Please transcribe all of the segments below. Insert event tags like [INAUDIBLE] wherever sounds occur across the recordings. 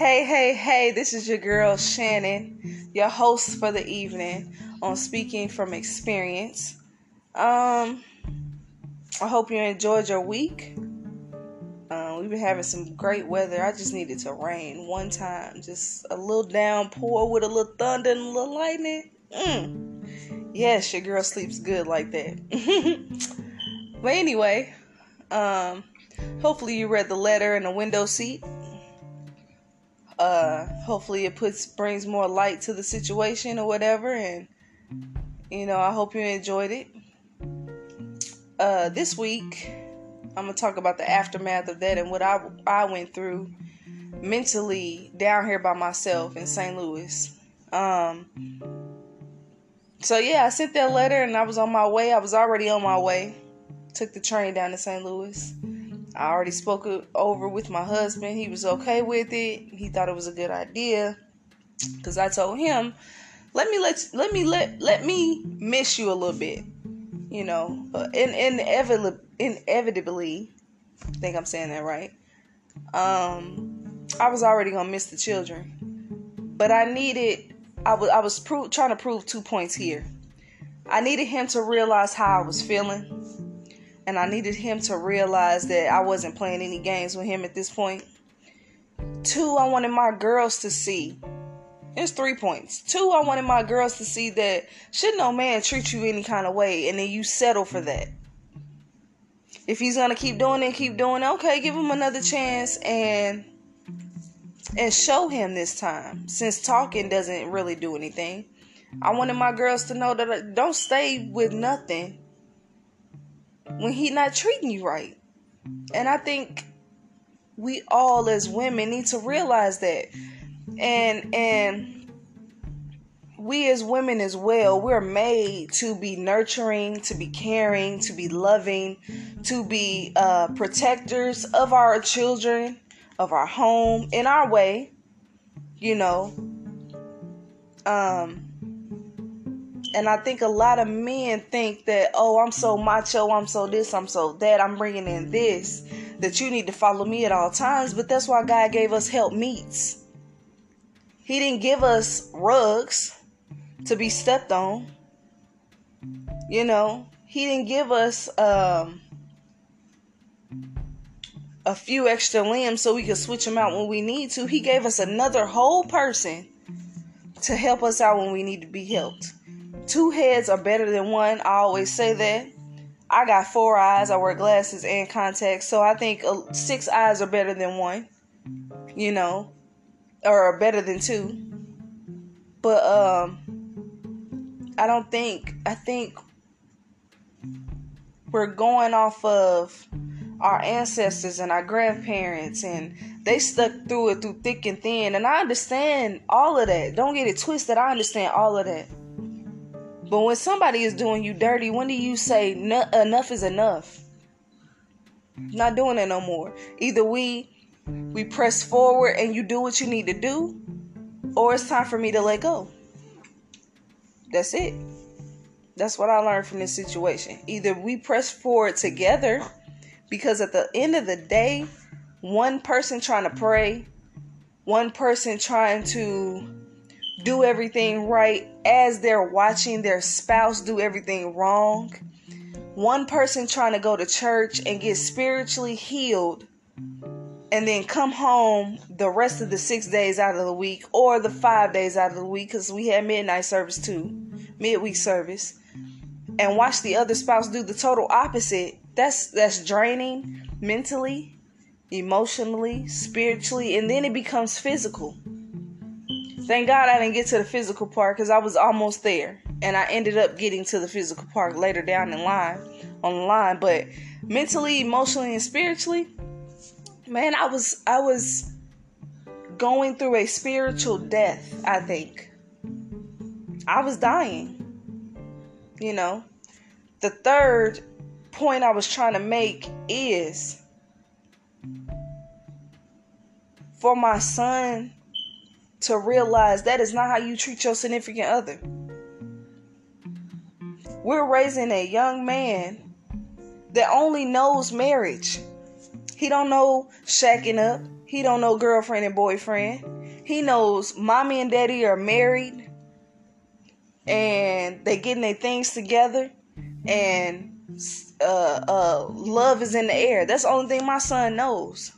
Hey, hey, hey, this is your girl Shannon, your host for the evening on Speaking from Experience. Um, I hope you enjoyed your week. Um, we've been having some great weather. I just needed to rain one time, just a little downpour with a little thunder and a little lightning. Mm. Yes, your girl sleeps good like that. [LAUGHS] but anyway, um, hopefully you read the letter in the window seat uh hopefully it puts brings more light to the situation or whatever and you know i hope you enjoyed it. Uh this week i'm gonna talk about the aftermath of that and what i i went through mentally down here by myself in st louis. Um so yeah i sent that letter and i was on my way. I was already on my way. Took the train down to st louis I already spoke it over with my husband. He was okay with it. He thought it was a good idea because I told him, "Let me let let me let let me miss you a little bit." You know, uh, in, inevitably, inevitably, I think I'm saying that right. Um, I was already gonna miss the children, but I needed. I was I was pro- trying to prove two points here. I needed him to realize how I was feeling and I needed him to realize that I wasn't playing any games with him at this point. Two, I wanted my girls to see. It's three points. Two, I wanted my girls to see that should no man treat you any kind of way and then you settle for that. If he's gonna keep doing it, keep doing it, okay, give him another chance and and show him this time. Since talking doesn't really do anything. I wanted my girls to know that I, don't stay with nothing when he not treating you right. And I think we all as women need to realize that. And and we as women as well, we're made to be nurturing, to be caring, to be loving, to be uh, protectors of our children, of our home, in our way, you know. Um, and I think a lot of men think that, oh, I'm so macho, I'm so this, I'm so that, I'm bringing in this, that you need to follow me at all times. But that's why God gave us help meets. He didn't give us rugs to be stepped on. You know, He didn't give us um, a few extra limbs so we could switch them out when we need to. He gave us another whole person to help us out when we need to be helped. Two heads are better than one. I always say that. I got four eyes. I wear glasses and contacts. So I think uh, six eyes are better than one. You know, or better than two. But um I don't think I think we're going off of our ancestors and our grandparents and they stuck through it through thick and thin and I understand all of that. Don't get it twisted. I understand all of that. But when somebody is doing you dirty, when do you say enough is enough? Not doing it no more. Either we we press forward and you do what you need to do, or it's time for me to let go. That's it. That's what I learned from this situation. Either we press forward together, because at the end of the day, one person trying to pray, one person trying to do everything right as they're watching their spouse do everything wrong. One person trying to go to church and get spiritually healed and then come home the rest of the six days out of the week or the five days out of the week because we had midnight service too, midweek service, and watch the other spouse do the total opposite. That's that's draining mentally, emotionally, spiritually, and then it becomes physical. Thank God I didn't get to the physical part because I was almost there. And I ended up getting to the physical part later down in line on the line. But mentally, emotionally, and spiritually, man, I was I was going through a spiritual death, I think. I was dying. You know. The third point I was trying to make is for my son to realize that is not how you treat your significant other. We're raising a young man that only knows marriage. He don't know shacking up. He don't know girlfriend and boyfriend. He knows mommy and daddy are married and they getting their things together and uh, uh, love is in the air. That's the only thing my son knows.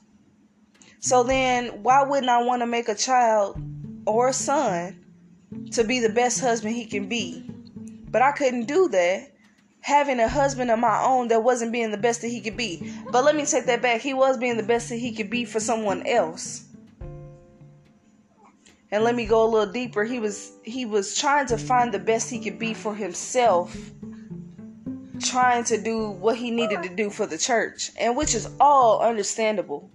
So then, why wouldn't I want to make a child or a son to be the best husband he can be? But I couldn't do that having a husband of my own that wasn't being the best that he could be. But let me take that back. He was being the best that he could be for someone else. And let me go a little deeper. He was he was trying to find the best he could be for himself trying to do what he needed to do for the church, and which is all understandable.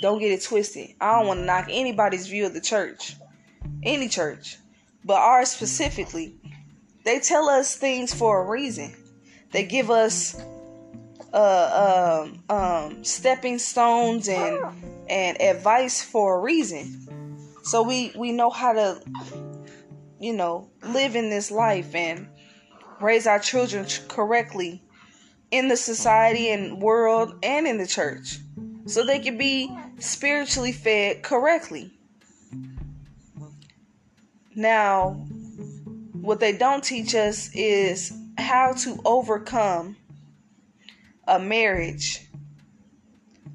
Don't get it twisted. I don't want to knock anybody's view of the church, any church, but ours specifically. They tell us things for a reason. They give us uh, um, um, stepping stones and and advice for a reason. So we we know how to, you know, live in this life and raise our children correctly in the society and world and in the church so they can be spiritually fed correctly. Now, what they don't teach us is how to overcome a marriage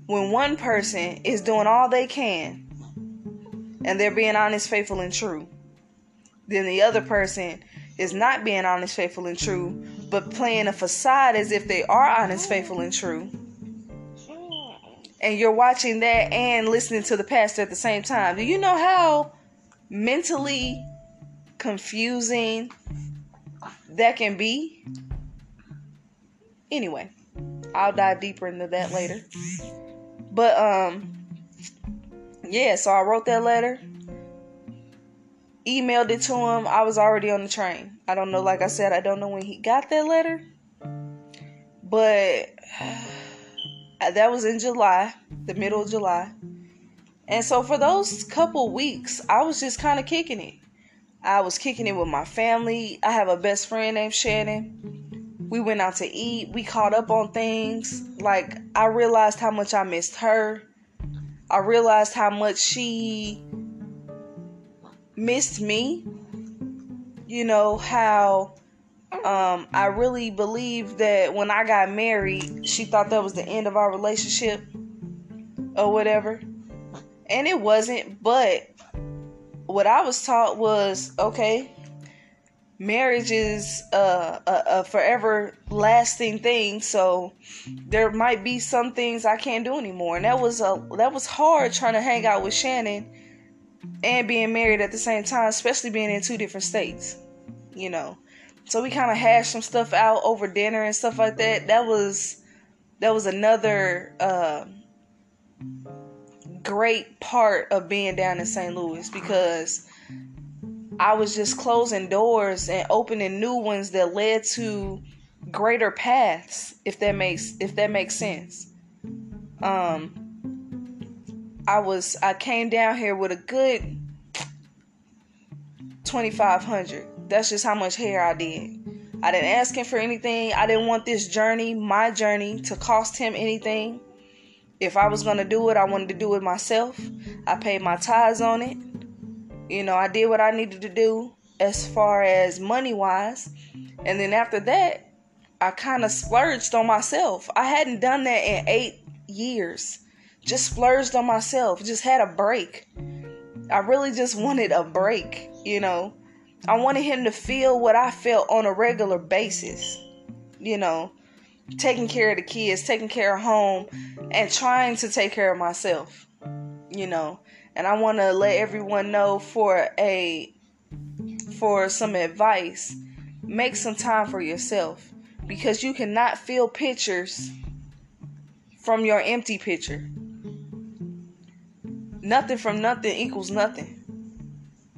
when one person is doing all they can and they're being honest, faithful, and true. Then the other person is not being honest, faithful, and true, but playing a facade as if they are honest, faithful, and true. And you're watching that and listening to the pastor at the same time. Do you know how mentally confusing that can be? Anyway, I'll dive deeper into that later. But um yeah, so I wrote that letter emailed it to him. I was already on the train. I don't know, like I said, I don't know when he got that letter, but Uh, that was in July, the middle of July. And so for those couple weeks, I was just kind of kicking it. I was kicking it with my family. I have a best friend named Shannon. We went out to eat. We caught up on things. Like, I realized how much I missed her. I realized how much she missed me. You know, how um, I really believe that when I got married, she thought that was the end of our relationship or whatever. And it wasn't, but what I was taught was okay, marriage is a, a, forever lasting thing so there might be some things i can't do anymore and that was a that was hard trying to hang out with shannon and being married at the same time, especially being in two different states, you know. So we kind of hashed some stuff out over dinner and stuff like that. That was that was another uh, great part of being down in St. Louis because I was just closing doors and opening new ones that led to greater paths if that makes if that makes sense. Um I was I came down here with a good 2500. That's just how much hair I did. I didn't ask him for anything. I didn't want this journey, my journey, to cost him anything. If I was going to do it, I wanted to do it myself. I paid my tithes on it. You know, I did what I needed to do as far as money wise. And then after that, I kind of splurged on myself. I hadn't done that in eight years just splurged on myself, just had a break. I really just [LAUGHS] wanted a break, you know. I wanted him to feel what I felt on a regular basis, you know, taking care of the kids, taking care of home, and trying to take care of myself, you know. And I want to let everyone know for a for some advice, make some time for yourself because you cannot fill pictures from your empty picture nothing from nothing equals nothing.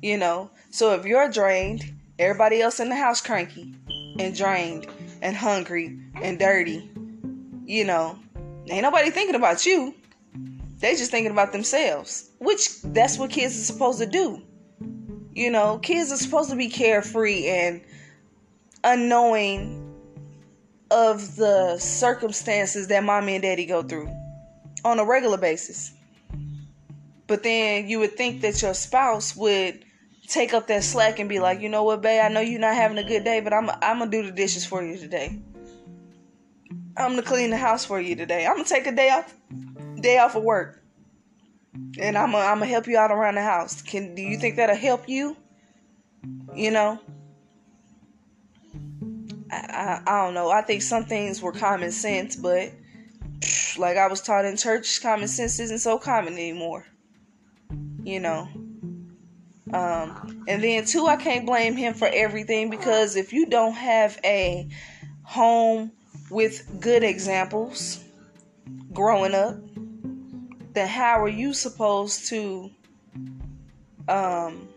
You know? So if you're drained, everybody else in the house cranky and drained and hungry and dirty, you know, ain't nobody thinking about you. They just thinking about themselves. Which that's what kids are supposed to do. You know, kids are supposed to be carefree and unknowing of the circumstances that mommy and daddy go through on a regular basis. But then you would think that your spouse would take up that slack and be like, you know what, babe, I know you're not having a good day, but I'm I'm gonna do the dishes for you today. I'm gonna clean the house for you today. I'm gonna take a day off, day off of work, and I'm gonna, I'm gonna help you out around the house. Can do you think that'll help you? You know, I, I, I don't know. I think some things were common sense, but like I was taught in church, common sense isn't so common anymore. You know. Um, and then two, I can't blame him for everything because if you don't have a home with good examples growing up, then how are you supposed to um,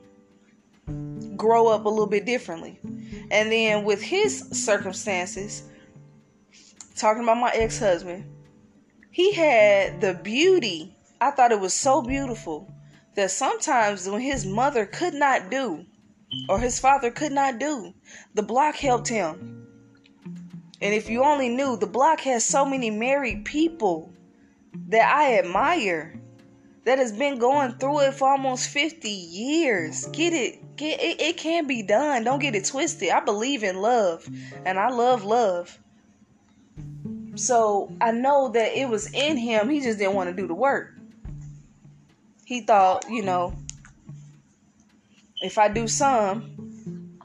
grow up a little bit differently? And then with his circumstances, talking about my ex husband, he had the beauty. I thought it was so beautiful that sometimes when his mother could not do or his father could not do, the block helped him. And if you only knew, the block has so many married people that I admire that has been going through it for almost 50 years. Get it, get it, it can be done. Don't get it twisted. I believe in love and I love love. So I know that it was in him. He just didn't want to do the work he thought, you know, if I do some,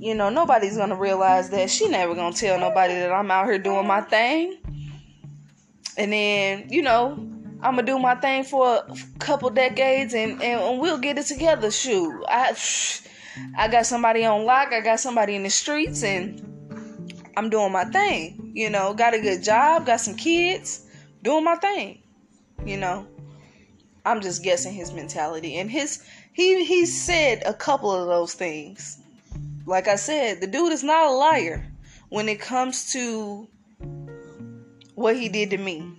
you know, nobody's gonna realize that she never gonna tell nobody that I'm out here doing my thing. And then, you know, I'm gonna do my thing for a couple decades and, and we'll get it together. Shoot. I I got somebody on lock, I got somebody in the streets and I'm doing my thing. You know, got a good job, got some kids, doing my thing. You know. I'm just guessing his mentality and his he he said a couple of those things. Like I said, the dude is not a liar when it comes to what he did to me.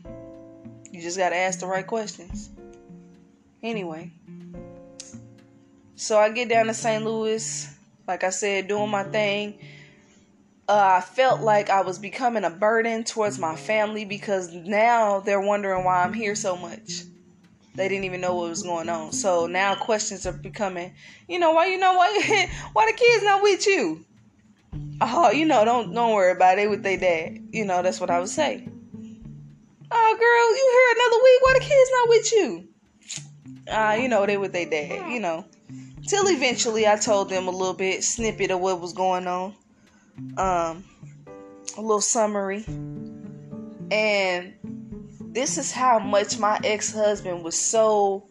You just got to ask the right questions. Anyway, so I get down to St. Louis, like I said, doing my thing. Uh, I felt like I was becoming a burden towards my family because now they're wondering why I'm here so much. They didn't even know what was going on. So now questions are becoming, you know, why you know why [LAUGHS] why the kids not with you? Oh, you know, don't don't worry about it with their dad. You know, that's what I would say. Oh, girl, you here another week? Why the kids not with you? Ah, uh, you know, they with their dad. You know, till eventually I told them a little bit snippet of what was going on, um, a little summary, and this is how much my ex-husband was so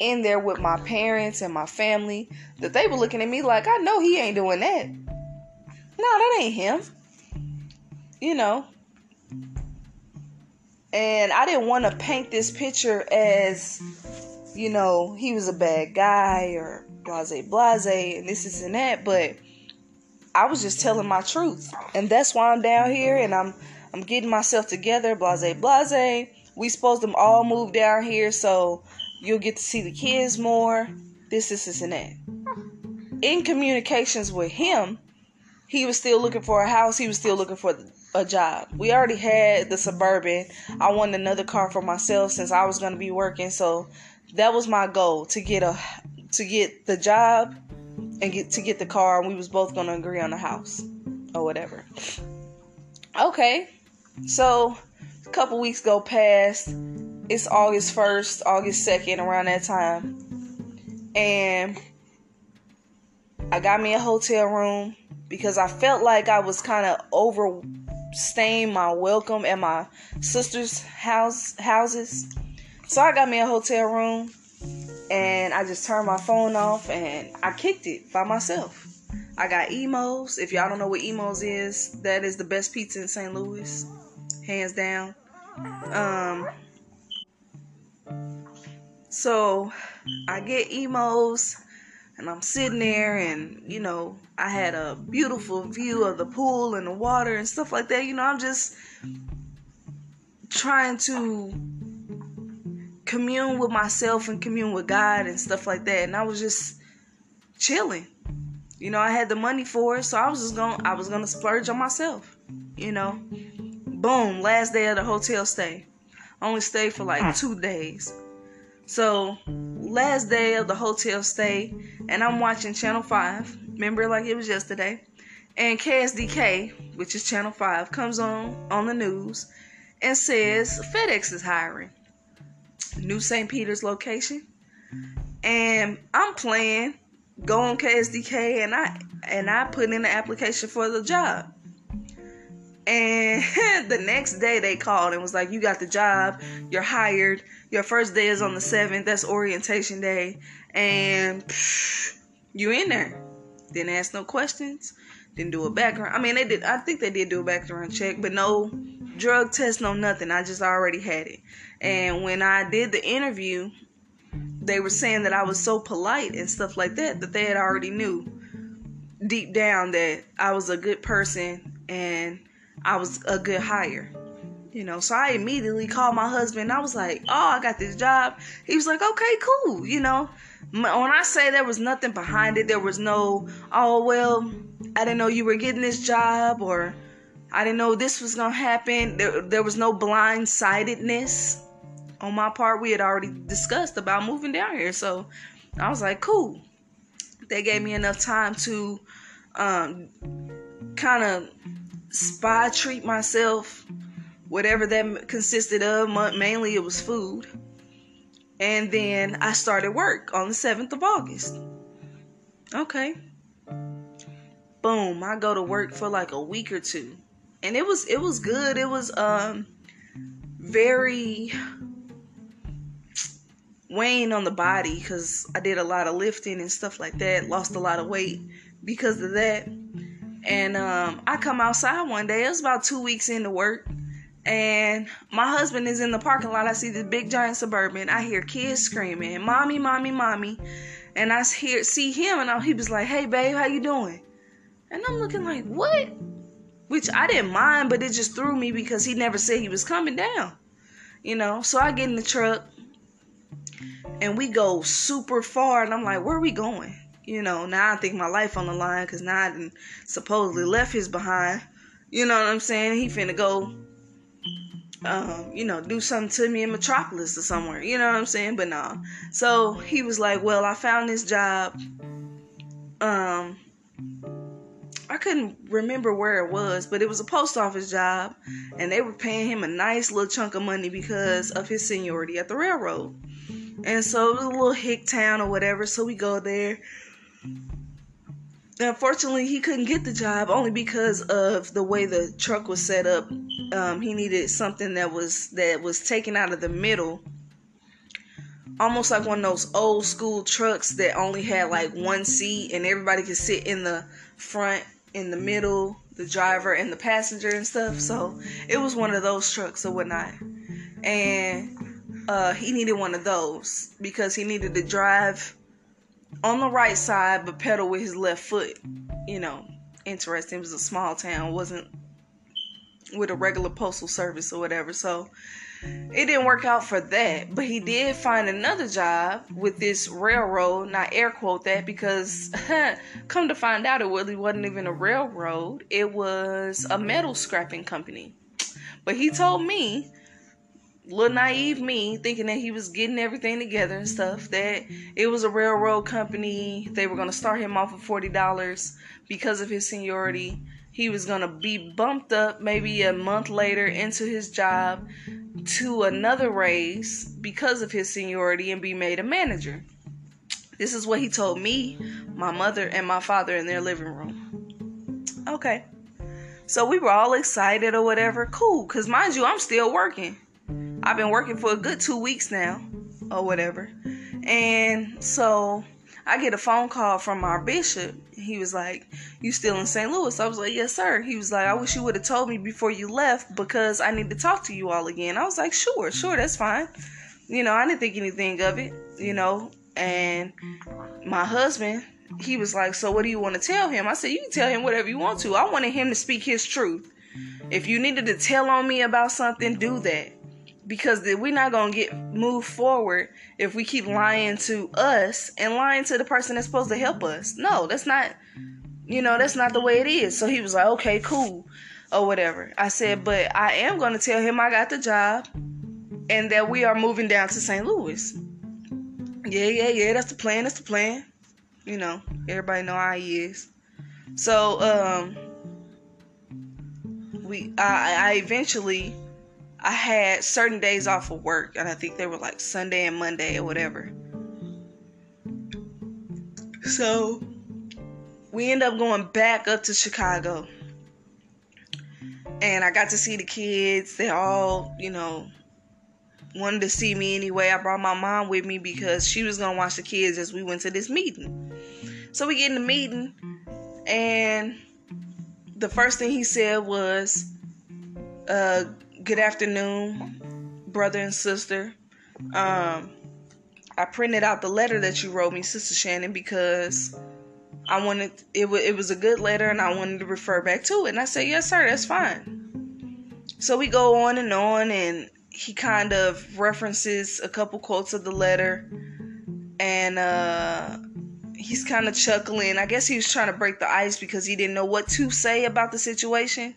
in there with my parents and my family that they were looking at me like I know he ain't doing that. No, that ain't him. You know. And I didn't want to paint this picture as, you know, he was a bad guy or blase blase and this, is and that, but I was just telling my truth. And that's why I'm down here and I'm I'm getting myself together, blase blase we supposed to all move down here so you'll get to see the kids more. This, this, this, and that. In communications with him, he was still looking for a house. He was still looking for a job. We already had the suburban. I wanted another car for myself since I was going to be working. So that was my goal to get a to get the job and get to get the car. And we was both going to agree on the house or whatever. Okay, so a couple weeks go past. It's August 1st, August 2nd, around that time. And I got me a hotel room because I felt like I was kind of overstaying my welcome at my sister's house houses. So I got me a hotel room and I just turned my phone off and I kicked it by myself. I got Imo's. If y'all don't know what Imo's is, that is the best pizza in St. Louis hands down. Um, so I get Imo's and I'm sitting there and you know I had a beautiful view of the pool and the water and stuff like that. You know, I'm just trying to commune with myself and commune with God and stuff like that. And I was just chilling. You know, I had the money for it, so I was just going to I was going to splurge on myself, you know. Boom, last day of the hotel stay. I only stayed for like mm. two days. So last day of the hotel stay, and I'm watching Channel 5. Remember, like it was yesterday. And KSDK, which is Channel 5, comes on on the news and says FedEx is hiring. New St. Peter's location. And I'm playing, go on KSDK, and I and I put in the application for the job. And [LAUGHS] the next day they called and was like, You got the job, you're hired, your first day is on the 7th, that's orientation day, and you in there. Didn't ask no questions, didn't do a background. I mean, they did, I think they did do a background check, but no drug test, no nothing. I just already had it. And when I did the interview, they were saying that I was so polite and stuff like that that they had already knew deep down that I was a good person and I was a good hire. You know, so I immediately called my husband. I was like, "Oh, I got this job." He was like, "Okay, cool." You know, when I say there was nothing behind it, there was no, "Oh, well, I didn't know you were getting this job," or "I didn't know this was gonna happen." There, there was no blindsidedness on my part. We had already discussed about moving down here, so I was like, "Cool." They gave me enough time to um, kind of spy treat myself, whatever that consisted of. Mainly it was food. And then I started work on the 7th of August. Okay. Boom, I go to work for like a week or two. And it was it was good. It was um very weighing on the body cuz I did a lot of lifting and stuff like that. Lost a lot of weight because of that. And um, I come outside one day. It was about two weeks into work, and my husband is in the parking lot. I see this big giant suburban. I hear kids screaming, "Mommy, mommy, mommy!" And I hear see him, and I, he was like, "Hey, babe, how you doing?" And I'm looking like, "What?" Which I didn't mind, but it just threw me because he never said he was coming down. You know, so I get in the truck and we go super far, and I'm like, "Where are we going?" You know, now I think my life on the line because now I done supposedly left his behind. You know what I'm saying? He finna go, um, you know, do something to me in Metropolis or somewhere. You know what I'm saying? But no. So he was like, well, I found this job. Um, I couldn't remember where it was, but it was a post office job, and they were paying him a nice little chunk of money because of his seniority at the railroad. And so it was a little hick town or whatever. So we go there. Unfortunately, he couldn't get the job only because of the way the truck was set up. Um, he needed something that was that was taken out of the middle, almost like one of those old school trucks that only had like one seat and everybody could sit in the front, in the middle, the driver and the passenger and stuff. So it was one of those trucks or whatnot, and uh, he needed one of those because he needed to drive on the right side but pedal with his left foot. You know, interesting. It was a small town, wasn't with a regular postal service or whatever. So it didn't work out for that. But he did find another job with this railroad. Not air quote that because [LAUGHS] come to find out it really wasn't even a railroad. It was a metal scrapping company. But he told me little naive me thinking that he was getting everything together and stuff that it was a railroad company they were going to start him off with $40 because of his seniority. He was going to be bumped up maybe a month later into his job to another raise because of his seniority and be made a manager. This is what he told me my mother and my father in their living room. Okay. So we were all excited or whatever. Cool because mind you i'm still working I've been working for a good two weeks now, or whatever. And so I get a phone call from our bishop. He was like, You still in St. Louis? I was like, Yes, sir. He was like, I wish you would have told me before you left because I need to talk to you all again. I was like, Sure, sure, that's fine. You know, I didn't think anything of it, you know. And my husband, he was like, So what do you want to tell him? I said, You can tell him whatever you want to. I wanted him to speak his truth. If you needed to tell on me about something, do that because we're not gonna get moved forward if we keep lying to us and lying to the person that's supposed to help us. No, that's not. You know, that's not the way it is. So he was like, okay, cool, or whatever. I said, but I am gonna tell him I got the job and that we are moving down to St. Louis. Yeah, yeah, yeah. That's the plan. That's the plan. You know, everybody know how he is. So, um, we, I, I eventually, I had certain days off of work, and I think they were like Sunday and Monday or whatever. So, we end up going back up to Chicago. And I got to see the kids. They all, you know, wanted to see me anyway. I brought my mom with me because she was gonna watch the kids as we went to this meeting. So we get in the meeting, and the first thing he said was, uh, "Good afternoon, brother and sister. Um, I printed out the letter that you wrote me, Sister Shannon, because." I wanted it. W- it was a good letter, and I wanted to refer back to it. And I said, "Yes, sir. That's fine." So we go on and on, and he kind of references a couple quotes of the letter and uh, he's kind of chuckling. I guess he was trying to break the ice because he didn't know what to say about the situation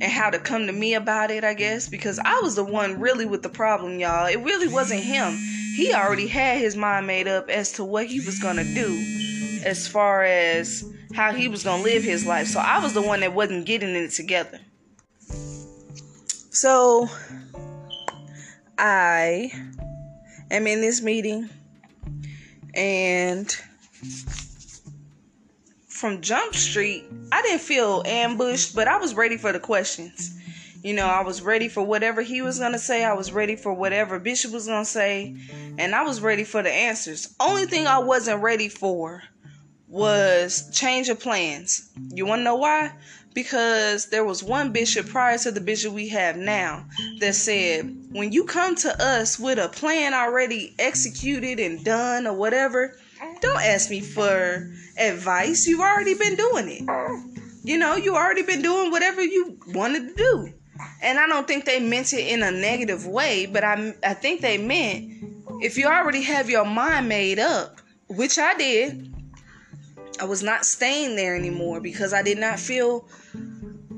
and how to come to me about it, I guess, because I was the one really with the problem, y'all. It really wasn't him. He already had his mind made up as to what he was going to do as far as how he was going to live his life. So I was the one that wasn't getting it together. So I am in this meeting and from Jump Street, I didn't feel ambushed, but I was ready for the questions. You know, I was ready for whatever he was going to say. I was ready for whatever Bishop was going to say. And I was ready for the answers. Only thing I wasn't ready for was change of plans. You want to know why? because there was one bishop prior to the bishop we have now that said, when you come to us with a plan already executed and done or whatever, don't ask me for advice. You've already been doing it. You know, you already been doing whatever you wanted to do. And I don't think they meant it in a negative way, but I I think they meant if you already have your mind made up, which I did, I was not staying there anymore because I did not feel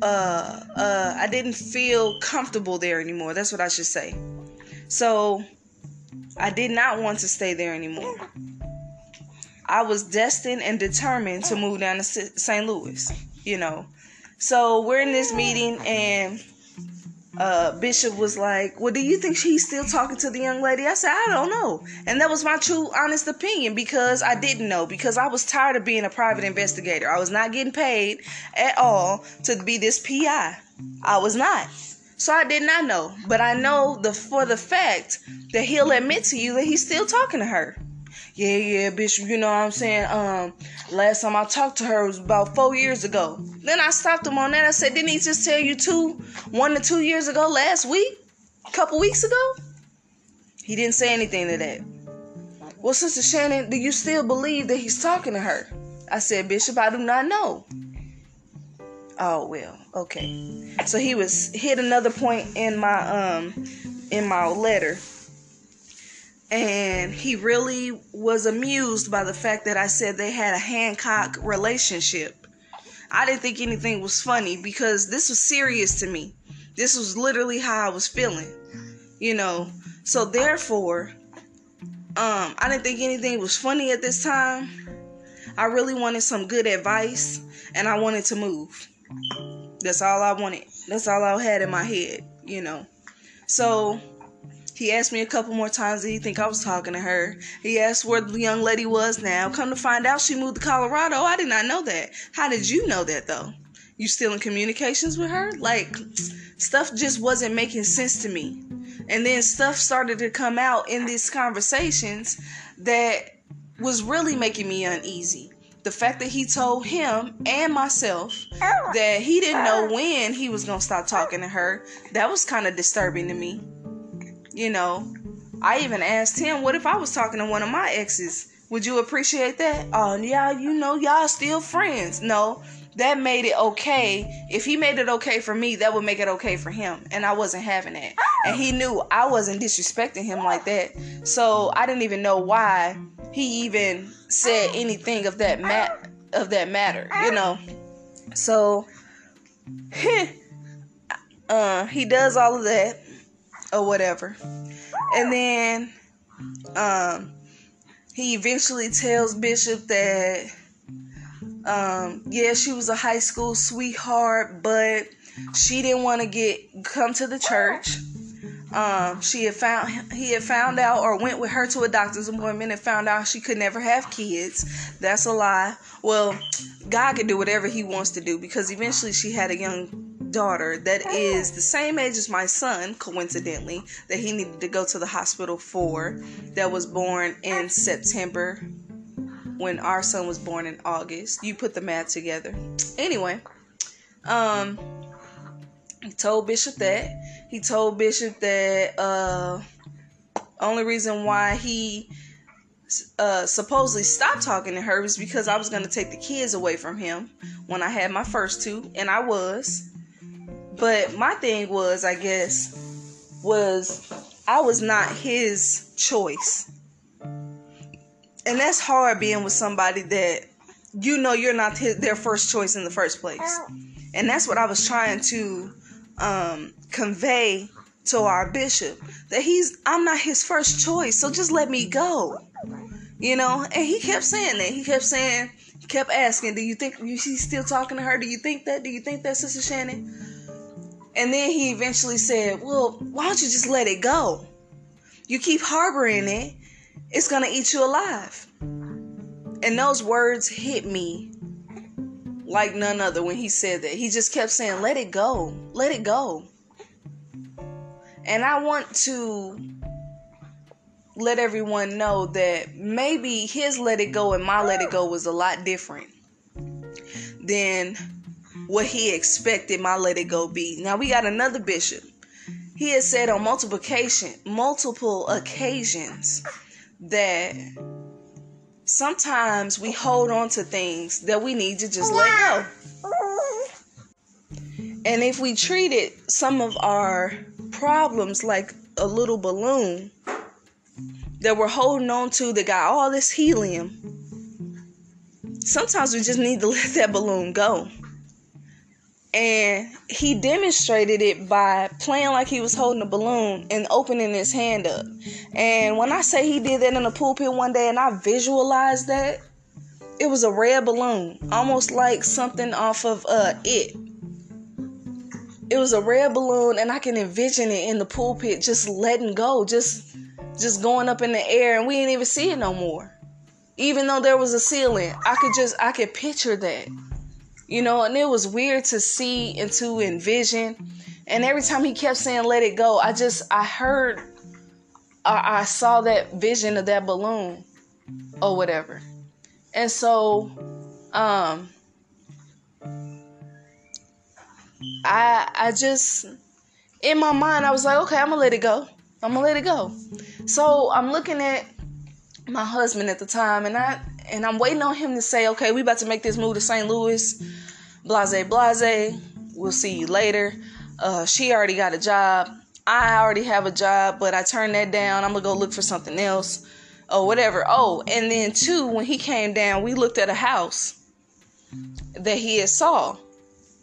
uh uh I didn't feel comfortable there anymore. That's what I should say. So I did not want to stay there anymore. I was destined and determined to move down to St. Louis, you know. So we're in this meeting and uh, Bishop was like, Well, do you think she's still talking to the young lady? I said, I don't know. And that was my true, honest opinion because I didn't know, because I was tired of being a private investigator. I was not getting paid at all to be this PI. I was not. So I did not know. But I know the for the fact that he'll admit to you that he's still talking to her yeah, yeah, bitch, you know what I'm saying? Um, last time I talked to her was about four years ago. Then I stopped him on that. I said, didn't he just tell you two, one to two years ago last week? A couple weeks ago? He didn't say anything to that. Well, Sister Shannon, do you still believe that he's talking to her? I said, Bishop, I do not know. Oh well, okay. So he was hit another point in my um in my letter and he really was amused by the fact that I said they had a Hancock relationship. I didn't think anything was funny because this was serious to me. This was literally how I was feeling, you know. So therefore, um, I didn't think anything was funny at this time. I really wanted some good advice, and I wanted to move. That's all I wanted. That's all I had in my head, you know. So he asked me a couple more times did he think I was talking to her. He asked where the young lady was now. Come to find out she moved to Colorado. I did not know that. How did you know that though? You still in communications with her? Like stuff just wasn't making sense to me. And then stuff started to come out in these conversations that was really making me uneasy. The fact that he told him and myself that he didn't know when he was going to stop talking to her, that was kind of disturbing to me. You know, I even asked him, what if I was talking to one of my exes? Would you appreciate that? Oh, yeah, you know, y'all still friends. No, that made it okay. If he made it okay for me, that would make it okay for him. And I wasn't having that. And he knew I wasn't disrespecting him like that. So I didn't even know why he even said anything of that of that matter, you know. So [LAUGHS] uh he does all of that or whatever. And then um he eventually tells Bishop that, um, yeah, she was a high school sweetheart, but she didn't want to get come to the church. Um, she had found he had found out or went with her to a doctor's appointment and found out she could never have kids. That's a lie. Well, God can do whatever He wants to do because eventually she had a young daughter that is the same age as my son, coincidentally, that he needed to go to the hospital for, that was born in September when our son was born in August. You put the math together. Anyway, um, he told Bishop that. He told Bishop that uh only reason why he uh, supposedly stopped talking to her was because I was going to take the kids away from him when I had my first two, and I was. But my thing was, I guess, was I was not his choice. And that's hard being with somebody that you know you're not his, their first choice in the first place. And that's what I was trying to um, convey to our bishop that he's I'm not his first choice, so just let me go. You know, and he kept saying that. He kept saying, kept asking, "Do you think you, she's still talking to her? Do you think that? Do you think that, Sister Shannon?" And then he eventually said, Well, why don't you just let it go? You keep harboring it, it's going to eat you alive. And those words hit me like none other when he said that. He just kept saying, Let it go, let it go. And I want to let everyone know that maybe his let it go and my let it go was a lot different than what he expected my let it go be. Now we got another bishop. He has said on multiplication, multiple occasions that sometimes we hold on to things that we need to just let go. And if we treated some of our problems like a little balloon that we're holding on to that got all this helium, sometimes we just need to [LAUGHS] let that balloon go. And he demonstrated it by playing like he was holding a balloon and opening his hand up. And when I say he did that in the pulpit one day and I visualized that, it was a red balloon, almost like something off of uh it. It was a red balloon and I can envision it in the pulpit just letting go, just just going up in the air and we didn't even see it no more. Even though there was a ceiling, I could just I could picture that. You know, and it was weird to see and to envision. And every time he kept saying, let it go, I just, I heard, I, I saw that vision of that balloon or whatever. And so, um, I, I just, in my mind, I was like, okay, I'm gonna let it go. I'm gonna let it go. So I'm looking at my husband at the time, and I and I'm waiting on him to say, okay, we about to make this move to St. Louis. Blase, blase. We'll see you later. Uh, she already got a job. I already have a job, but I turned that down. I'm gonna go look for something else or whatever. Oh, and then two, when he came down, we looked at a house that he had saw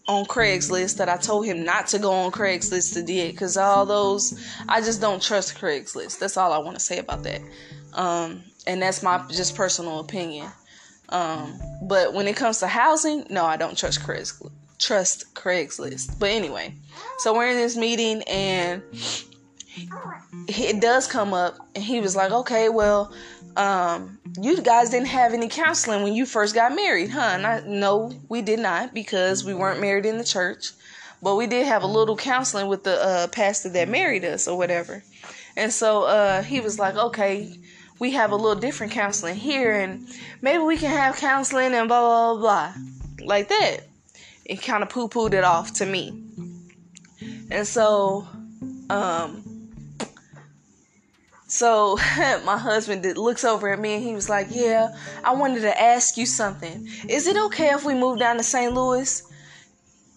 on Craigslist that I told him not to go on Craigslist to do because all those I just don't trust Craigslist. That's all I want to say about that. Um, and that's my just personal opinion. Um, but when it comes to housing, no, I don't trust Craigslist. Trust Craigslist. But anyway, so we're in this meeting and it does come up, and he was like, "Okay, well, um, you guys didn't have any counseling when you first got married, huh?" And I, no, we did not because we weren't married in the church, but we did have a little counseling with the uh, pastor that married us or whatever. And so uh, he was like, "Okay, we have a little different counseling here, and maybe we can have counseling and blah blah blah, like that. It kind of poo pooed it off to me, and so, um, so [LAUGHS] my husband did, looks over at me and he was like, "Yeah, I wanted to ask you something. Is it okay if we move down to St. Louis?"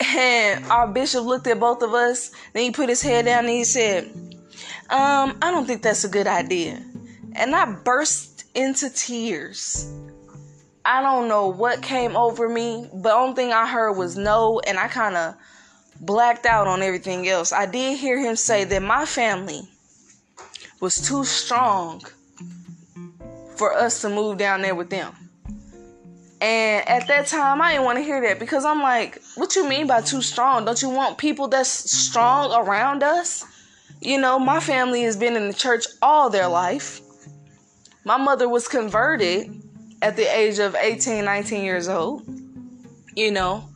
And our bishop looked at both of us. Then he put his head down and he said, um, I don't think that's a good idea and I burst into tears. I don't know what came over me, but the only thing I heard was no, and I kind of blacked out on everything else. I did hear him say that my family was too strong for us to move down there with them. And at that time, I didn't want to hear that because I'm like, what you mean by too strong? Don't you want people that's strong around us? You know, my family has been in the church all their life. My mother was converted at the age of 18, 19 years old. You know,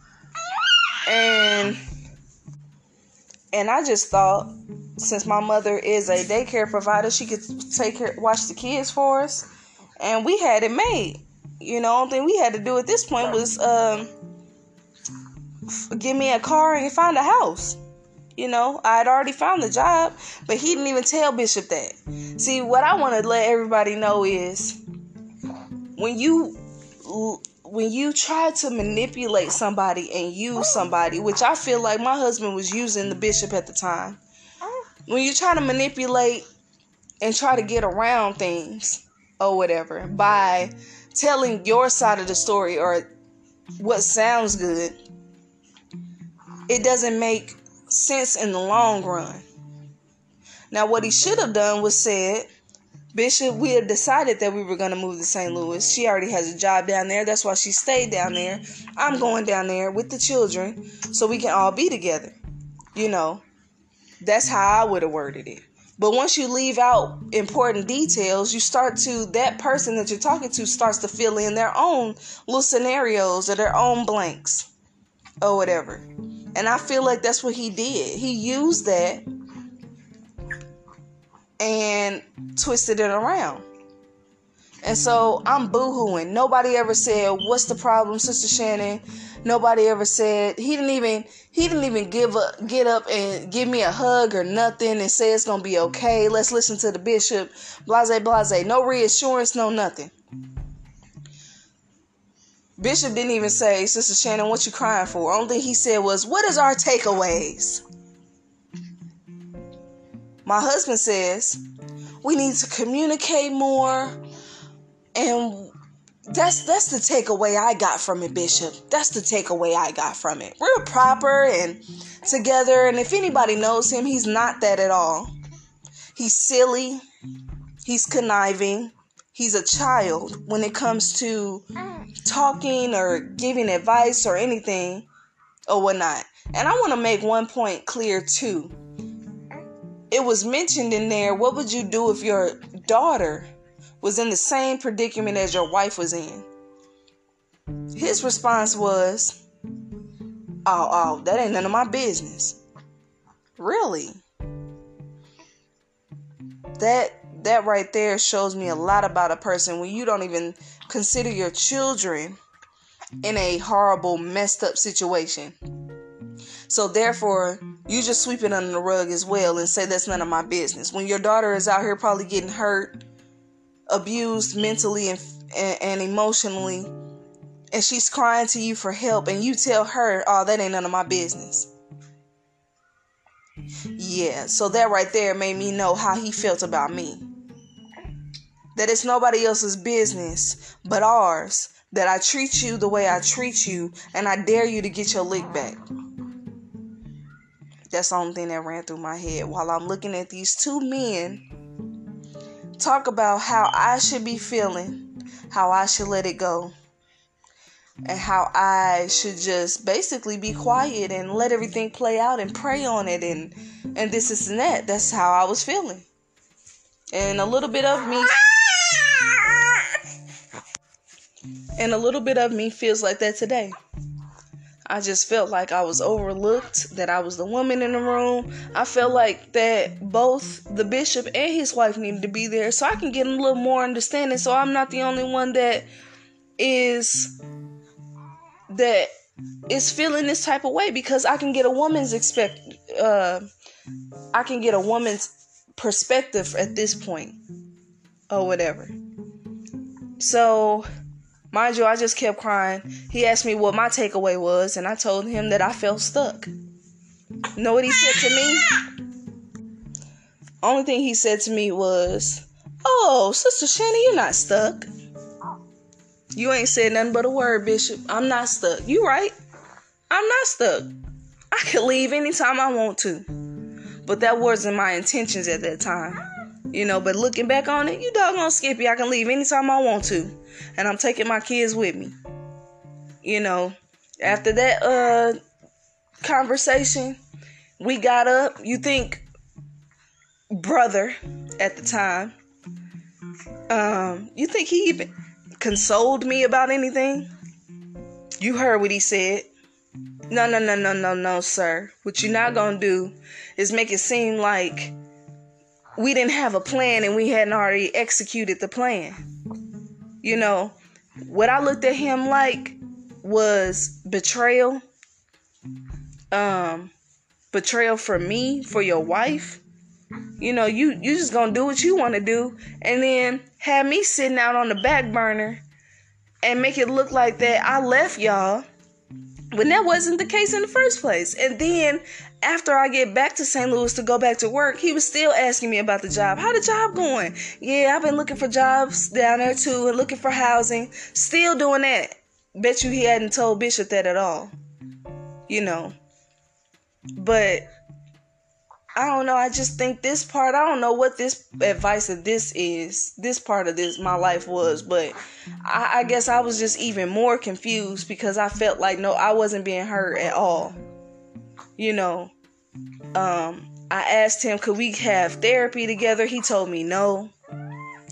and and I just thought since my mother is a daycare provider, she could take care, watch the kids for us, and we had it made. You know, the only thing we had to do at this point was um, give me a car and find a house. You know, I had already found the job, but he didn't even tell Bishop that. See, what I want to let everybody know is when you when you try to manipulate somebody and use somebody, which I feel like my husband was using the bishop at the time. When you try to manipulate and try to get around things or whatever by telling your side of the story or what sounds good, it doesn't make sense in the long mm-hmm. run. Now, what he should have done was said, Bishop, we had decided that we were going to move to St. Louis. She already has a job down there. That's why she stayed down there. I'm going down there with the children so we can all be together. You know, that's how I would have worded it. But once you leave out important details, you start to, that person that you're talking to starts to fill in their own little scenarios or their own blanks or whatever. And I feel like that's what he did. He used that and twisted it around. And so I'm boohooing. Nobody ever said, "What's the problem, Sister Shannon?" Nobody ever said he didn't even he didn't even give a get up and give me a hug or nothing and say it's gonna be okay. Let's listen to the bishop. Blase blase. No reassurance, no nothing. Bishop didn't even say, Sister Shannon, what you crying for? Only thing he said was, What is our takeaways? My husband says, We need to communicate more and that's that's the takeaway I got from it, Bishop. That's the takeaway I got from it. Real proper and together, and if anybody knows him, he's not that at all. He's silly, he's conniving, he's a child when it comes to talking or giving advice or anything or whatnot. And I want to make one point clear too. It was mentioned in there, what would you do if your daughter was in the same predicament as your wife was in. His response was, Oh, oh, that ain't none of my business. Really? That that right there shows me a mm-hmm. lot about a person when you don't even consider your children in a horrible, messed up situation. So therefore, you just sweep it under the rug as well and say that's none of my business. When your daughter is out here probably getting hurt abused mentally and, and, and emotionally and she's crying to you for help and you tell her, "Oh, that ain't none of my business." Yeah, so that right there made me know how he felt about me. That it's nobody else's business but ours that I treat you the way I treat you and I dare you to get your lick back. That's the only thing that ran through my head while I'm looking at these two men talk about how I should be feeling, how I should let it go, and how I should just basically be quiet and let everything play out and pray on it and and this, is and that. That's how I was feeling. And a little bit of me and a little bit of me feels like that today. I just felt like I was overlooked, that I was the woman in the room. I felt like that both the bishop and his wife needed to be there so I can get a little more understanding so I'm not the only one that is that is feeling this type of way because I can get a woman's expect uh I can get a woman's perspective at this point or whatever. So Mind you, I just kept crying. He asked me what my takeaway was, and I told him that I felt stuck. Know what he said to me? Only thing he said to me was, Oh, Sister Shannon, you're not stuck. You ain't said nothing but a word, Bishop. I'm not stuck. You right. I'm not stuck. I can leave anytime I want to. But that wasn't my intentions at that time. You know, but looking back on it, you doggone Skippy, I can leave anytime I want to. And I'm taking my kids with me. You know, after that uh conversation, we got up. You think brother at the time, um, you think he even consoled me about anything? You heard what he said. No, no, no, no, no, no, sir. What you're not gonna do is make it seem like we didn't have a plan and we hadn't already executed the plan. You know, what I looked at him like was betrayal. Um, betrayal for me, for your wife. You know, you you just gonna do what you want to do, and then have me sitting out on the back burner and make it look like that I left y'all when that wasn't the case in the first place. And then after I get back to St. Louis to go back to work, he was still asking me about the job. How the job going? Yeah, I've been looking for jobs down there too and looking for housing. Still doing that. Bet you he hadn't told Bishop that at all. You know. But I don't know. I just think this part, I don't know what this advice of this is. This part of this, my life was, but I, I, guess I was just even more confused because I felt like, no, I wasn't being heard at all. You know, um, I asked him, could we have therapy together? He told me no.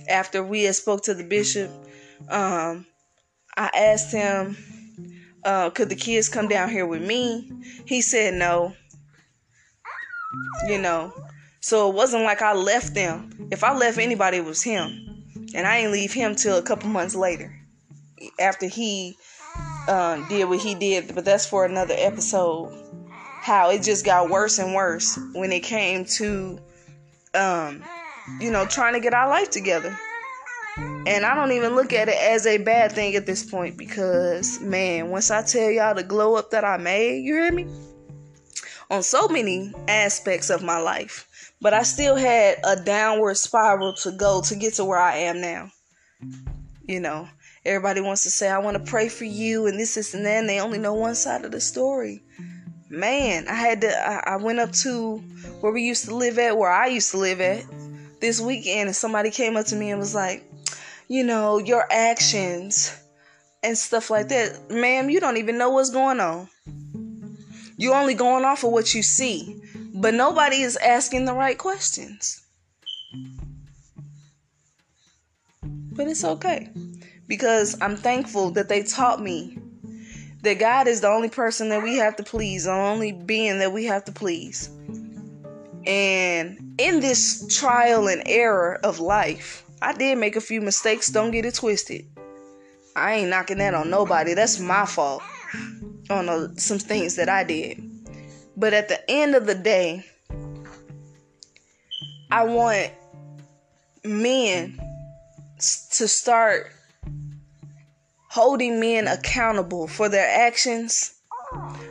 After we had spoke to the bishop, um, I asked him, uh, could the kids come down here with me? He said no you know. So it wasn't like I left them. If I left anybody, it was him. And I didn't leave him till a couple months later. After he uh, did what he did. But that's for another episode. How it just got worse and worse when it came to, um, you know, trying to get our life together. And I don't even look at it as a bad thing at this point because, man, once I tell y'all the glow up that I made, you hear me? On so many aspects of my life. But I still had a downward spiral to go to get to where I am now. You know, everybody wants to say, I want to pray for you, and this, is and and they only know one side of the story. Man, I had to, I, I went up to where we used to live at, where I used to live at this weekend, and somebody came up to me and was like, you know, your actions and stuff like that. Ma'am, you don't even know what's going on. You're only going off of what you see, but nobody is asking the right questions. But it's okay because I'm thankful that they taught me that God is the only person that we have to please, the only being that we have to please. And in this trial and error of life, I did make a few mistakes, don't get it twisted. I ain't knocking that on nobody. That's my fault on a, some things that I did. But at the end of the day, I want men to start holding men accountable for their actions,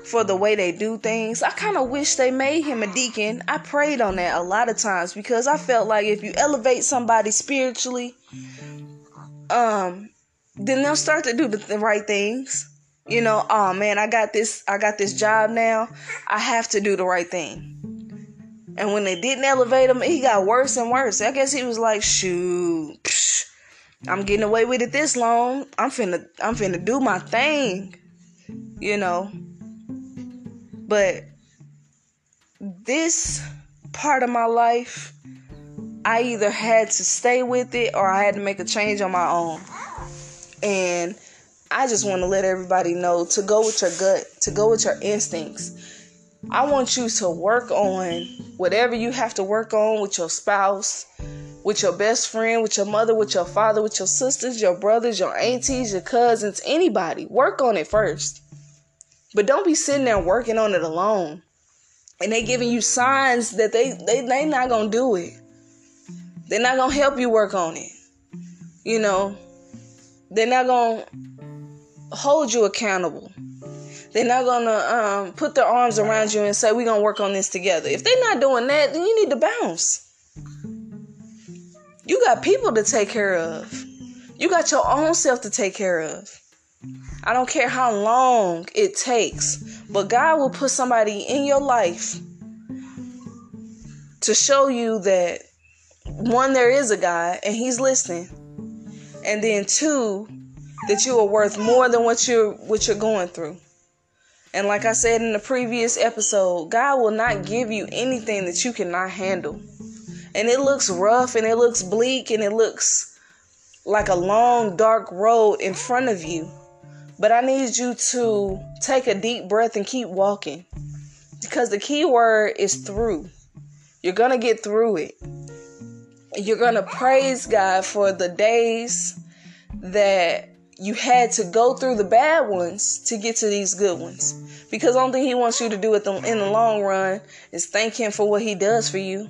for the way they do things. I kind of wish they made him a deacon. I prayed on that a lot of times because I felt like if you elevate somebody spiritually, um, then they'll start to do the, the right things you know, mm-hmm. oh man, I got this, I got this job now. I have to do the right thing. And when they didn't elevate him, he got worse and worse. I guess he was like, shoot, psh, I'm getting away with it this long. I'm finna, I'm finna do my thing, you know. But this part of my life, I either had to stay with it or I had to make a change on my own. And I just want to let everybody know to go with your gut, to go with your instincts. I want you to work on whatever you have to work on with your spouse, with your best friend, with your mother, with your father, with your sisters, your brothers, your aunties, your cousins, anybody. Work on it first. But don't be sitting there working on it alone. And they giving you signs that they they they not gonna do it. They're not gonna help you work on it. You know, they're not gonna hold you accountable. They're not gonna um, put their arms around you and say, We're gonna work on this together. If they're not doing that, then you need to bounce. You got people to take care of. You got your own self to take care of. I don't care how long it takes, but God will put somebody in your life to show you that one, there is a God and He's listening, and then two, that you are worth more than what you're what you're going through. And like I said in the previous episode, God will not give you anything that you cannot handle. And it looks rough and it looks bleak and it looks like a long dark road in front of you. But I need you to take a deep breath and keep walking. Because the key word is through. You're going to get through it. You're going to praise God for the days that you had to go through the bad ones to get to these good ones. Because the only thing he wants you to do in the long run is thank him for what he does for you.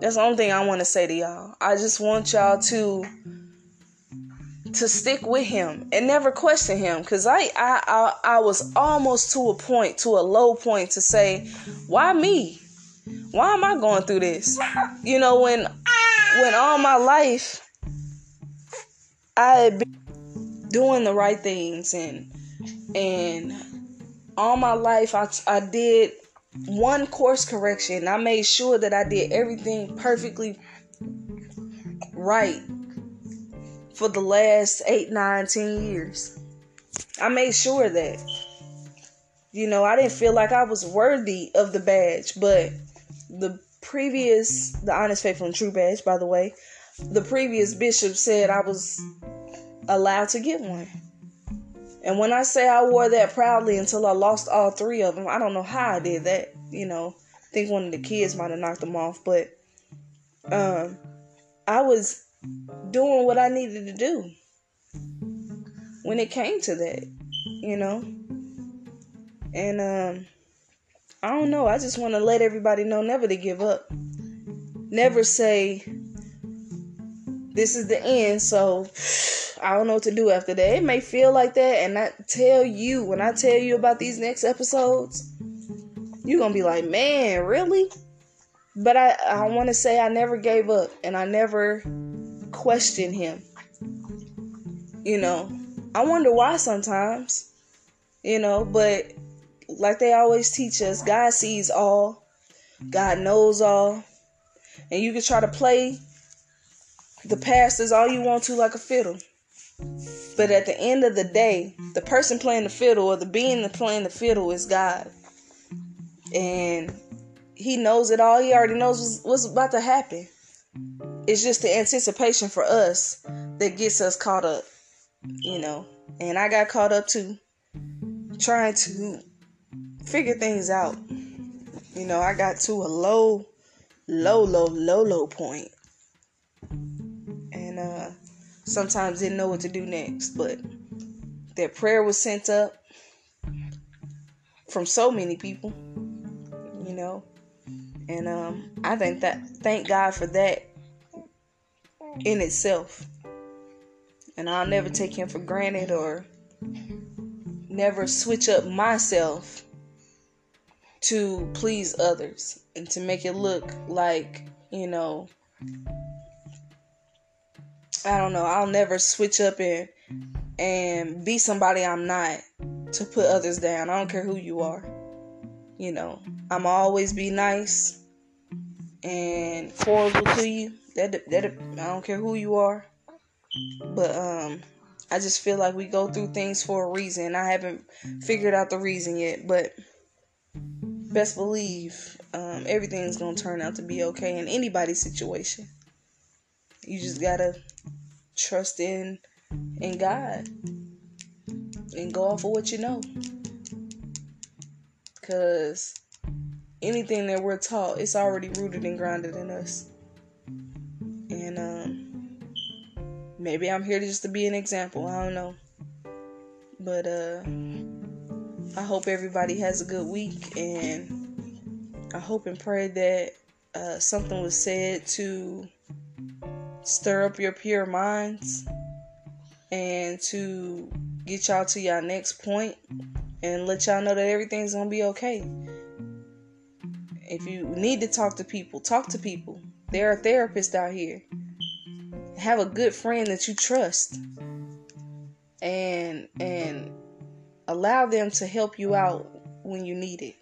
That's the only thing I want to say to y'all. I just want y'all to to stick with him and never question him because I, I I I was almost to a point to a low point to say why me why am I going through this you know when when all my life I had been doing the right things and and all my life I, I did one course correction. I made sure that I did everything perfectly right for the last eight, nine, ten years. I made sure that. You know, I didn't feel like I was worthy of the badge, but the previous, the honest, faithful, and true badge, by the way, the previous bishop said I was allowed to get one. And when I say I wore that proudly until I lost all three of them, I don't know how I did that. You know, I think one of the kids might have knocked them off, but um, I was doing what I needed to do when it came to that, you know. And um, I don't know. I just want to let everybody know never to give up. Never say this is the end, so I don't know what to do after that. It may feel like that, and I tell you when I tell you about these next episodes, you're gonna be like, man, really? But I, I want to say I never gave up, and I never questioned him. You know, I wonder why sometimes. You know, but like they always teach us, God sees all, God knows all, and you can try to play the past is all you want to like a fiddle. But at the end of the day, the person playing the fiddle or the being that playing the fiddle is God. And he knows it all. He already knows what's, about to happen. It's just the anticipation for us that gets us caught up, you know. And I got caught up too, trying to figure things out. You know, I got to a low, low, low, low, low point sometimes didn't know what to do next. But that prayer was sent up from so many people, you know. And um, I think that thank God for that in itself. And I'll never take him for granted or never switch up myself to please others and to make it look like, you know, I don't know. I'll never switch up and and be somebody I'm not to put others down. I don't care who you are. You know, I'm always be nice and cordial to you. That that I don't care who you are. But um I just feel like we go through things for a reason. I haven't figured out the reason yet, but best believe um, everything's gonna turn out to be okay in anybody's situation. You just gotta trust in in God and go off of what you know. Cause anything that we're taught, it's already rooted and grounded in us. And um maybe I'm here just to be an example. I don't know. But uh I hope everybody has a good week and I hope and pray that uh, something was said to stir up your pure minds and to get y'all to your next point and let y'all know that everything's gonna be okay. If you need to talk to people, talk to people. There are therapists out here. Have a good friend that you trust and and allow them to help you out when you need it.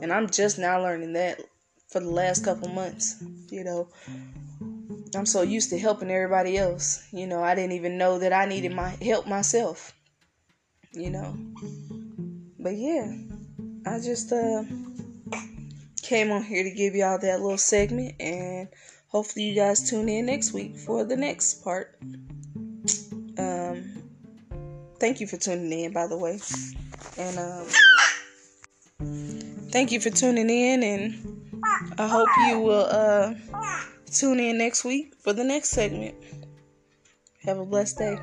And I'm just now learning that for the last couple months. You know, I'm so used to helping everybody else. You know, I didn't even know that I needed my help myself. You know, but yeah, I just uh came on here to give y'all that little segment, and hopefully you guys tune in next week for the next part. Um, thank you for tuning in, by the way, and um, thank you for tuning in, and I hope you will uh tune in next week for the next segment. Have a blessed day.